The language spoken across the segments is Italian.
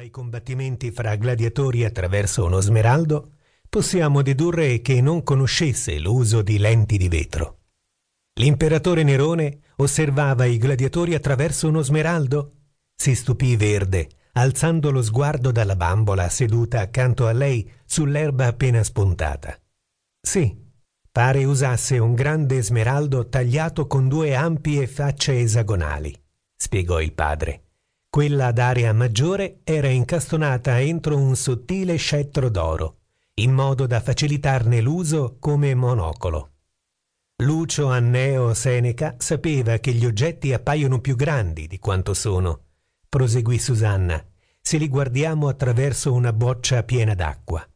i combattimenti fra gladiatori attraverso uno smeraldo, possiamo dedurre che non conoscesse l'uso di lenti di vetro. L'imperatore Nerone osservava i gladiatori attraverso uno smeraldo? Si stupì Verde, alzando lo sguardo dalla bambola seduta accanto a lei sull'erba appena spuntata. Sì, pare usasse un grande smeraldo tagliato con due ampie facce esagonali, spiegò il padre. Quella d'area maggiore era incastonata entro un sottile scettro d'oro, in modo da facilitarne l'uso come monocolo. Lucio Anneo Seneca sapeva che gli oggetti appaiono più grandi di quanto sono, proseguì Susanna, se li guardiamo attraverso una boccia piena d'acqua.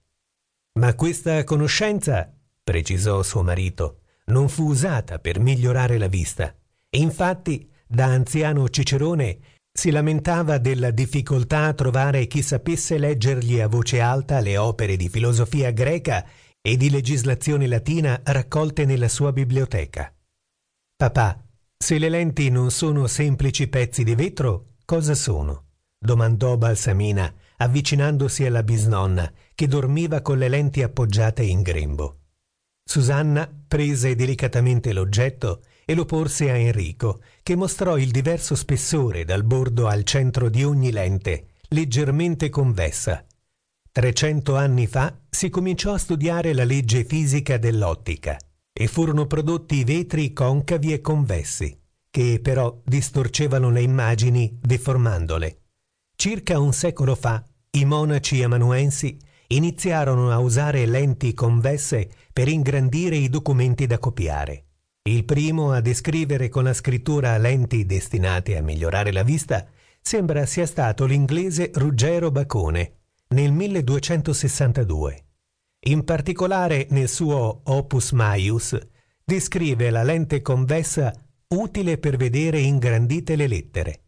Ma questa conoscenza, precisò suo marito, non fu usata per migliorare la vista. Infatti, da anziano Cicerone si lamentava della difficoltà a trovare chi sapesse leggergli a voce alta le opere di filosofia greca e di legislazione latina raccolte nella sua biblioteca. Papà, se le lenti non sono semplici pezzi di vetro, cosa sono? domandò Balsamina, avvicinandosi alla bisnonna, che dormiva con le lenti appoggiate in grembo. Susanna prese delicatamente l'oggetto e lo porse a Enrico, che mostrò il diverso spessore dal bordo al centro di ogni lente, leggermente convessa, Trecento anni fa si cominciò a studiare la legge fisica dell'ottica e furono prodotti vetri concavi e convessi, che però distorcevano le immagini deformandole. Circa un secolo fa i monaci amanuensi iniziarono a usare lenti convesse per ingrandire i documenti da copiare. Il primo a descrivere con la scrittura lenti destinate a migliorare la vista sembra sia stato l'inglese Ruggero Bacone, nel 1262. In particolare nel suo Opus Maius descrive la lente convessa utile per vedere ingrandite le lettere.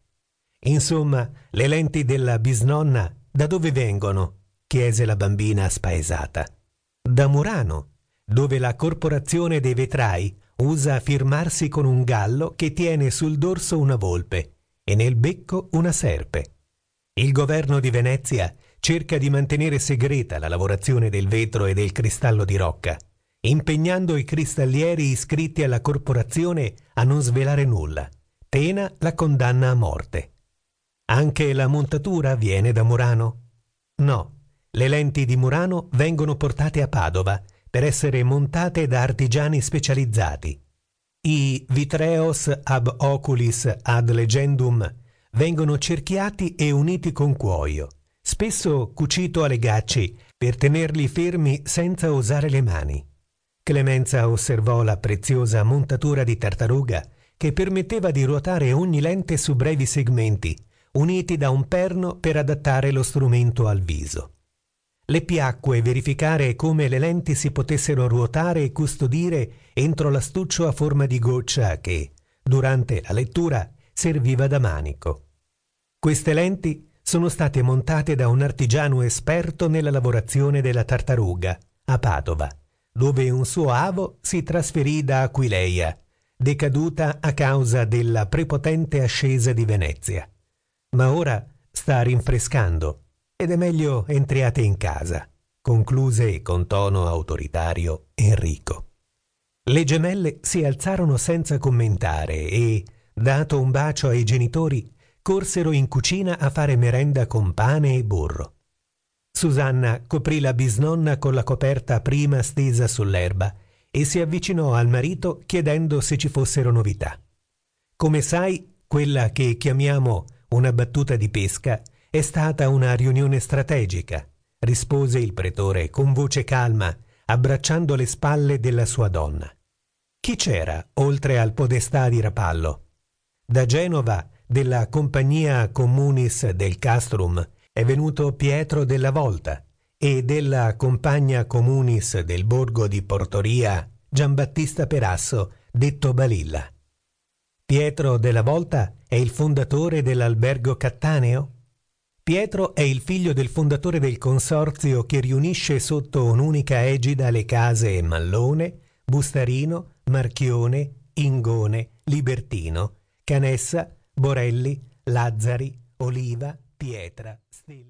Insomma, le lenti della bisnonna da dove vengono? chiese la bambina spaesata. Da Murano, dove la corporazione dei vetrai usa firmarsi con un gallo che tiene sul dorso una volpe e nel becco una serpe. Il governo di Venezia cerca di mantenere segreta la lavorazione del vetro e del cristallo di rocca, impegnando i cristallieri iscritti alla corporazione a non svelare nulla, pena la condanna a morte. Anche la montatura viene da Murano? No, le lenti di Murano vengono portate a Padova per essere montate da artigiani specializzati. I vitreos ab oculis ad legendum vengono cerchiati e uniti con cuoio spesso cucito a legacci per tenerli fermi senza usare le mani. Clemenza osservò la preziosa montatura di tartaruga che permetteva di ruotare ogni lente su brevi segmenti, uniti da un perno per adattare lo strumento al viso. Le piacque verificare come le lenti si potessero ruotare e custodire entro l'astuccio a forma di goccia che, durante la lettura, serviva da manico. Queste lenti sono state montate da un artigiano esperto nella lavorazione della tartaruga, a Padova, dove un suo avo si trasferì da Aquileia, decaduta a causa della prepotente ascesa di Venezia. Ma ora sta rinfrescando ed è meglio entriate in casa, concluse con tono autoritario Enrico. Le gemelle si alzarono senza commentare e, dato un bacio ai genitori, corsero in cucina a fare merenda con pane e burro. Susanna coprì la bisnonna con la coperta prima stesa sull'erba e si avvicinò al marito chiedendo se ci fossero novità. Come sai, quella che chiamiamo una battuta di pesca è stata una riunione strategica, rispose il pretore con voce calma, abbracciando le spalle della sua donna. Chi c'era oltre al podestà di Rapallo? Da Genova della Compagnia Communis del Castrum è venuto Pietro della Volta e della Compagnia Communis del borgo di Portoria Giambattista Perasso, detto Balilla. Pietro della Volta è il fondatore dell'albergo Cattaneo? Pietro è il figlio del fondatore del consorzio che riunisce sotto un'unica egida le case Mallone, Bustarino, Marchione, Ingone, Libertino, Canessa, Borelli, Lazzari, Oliva, Pietra, Stella.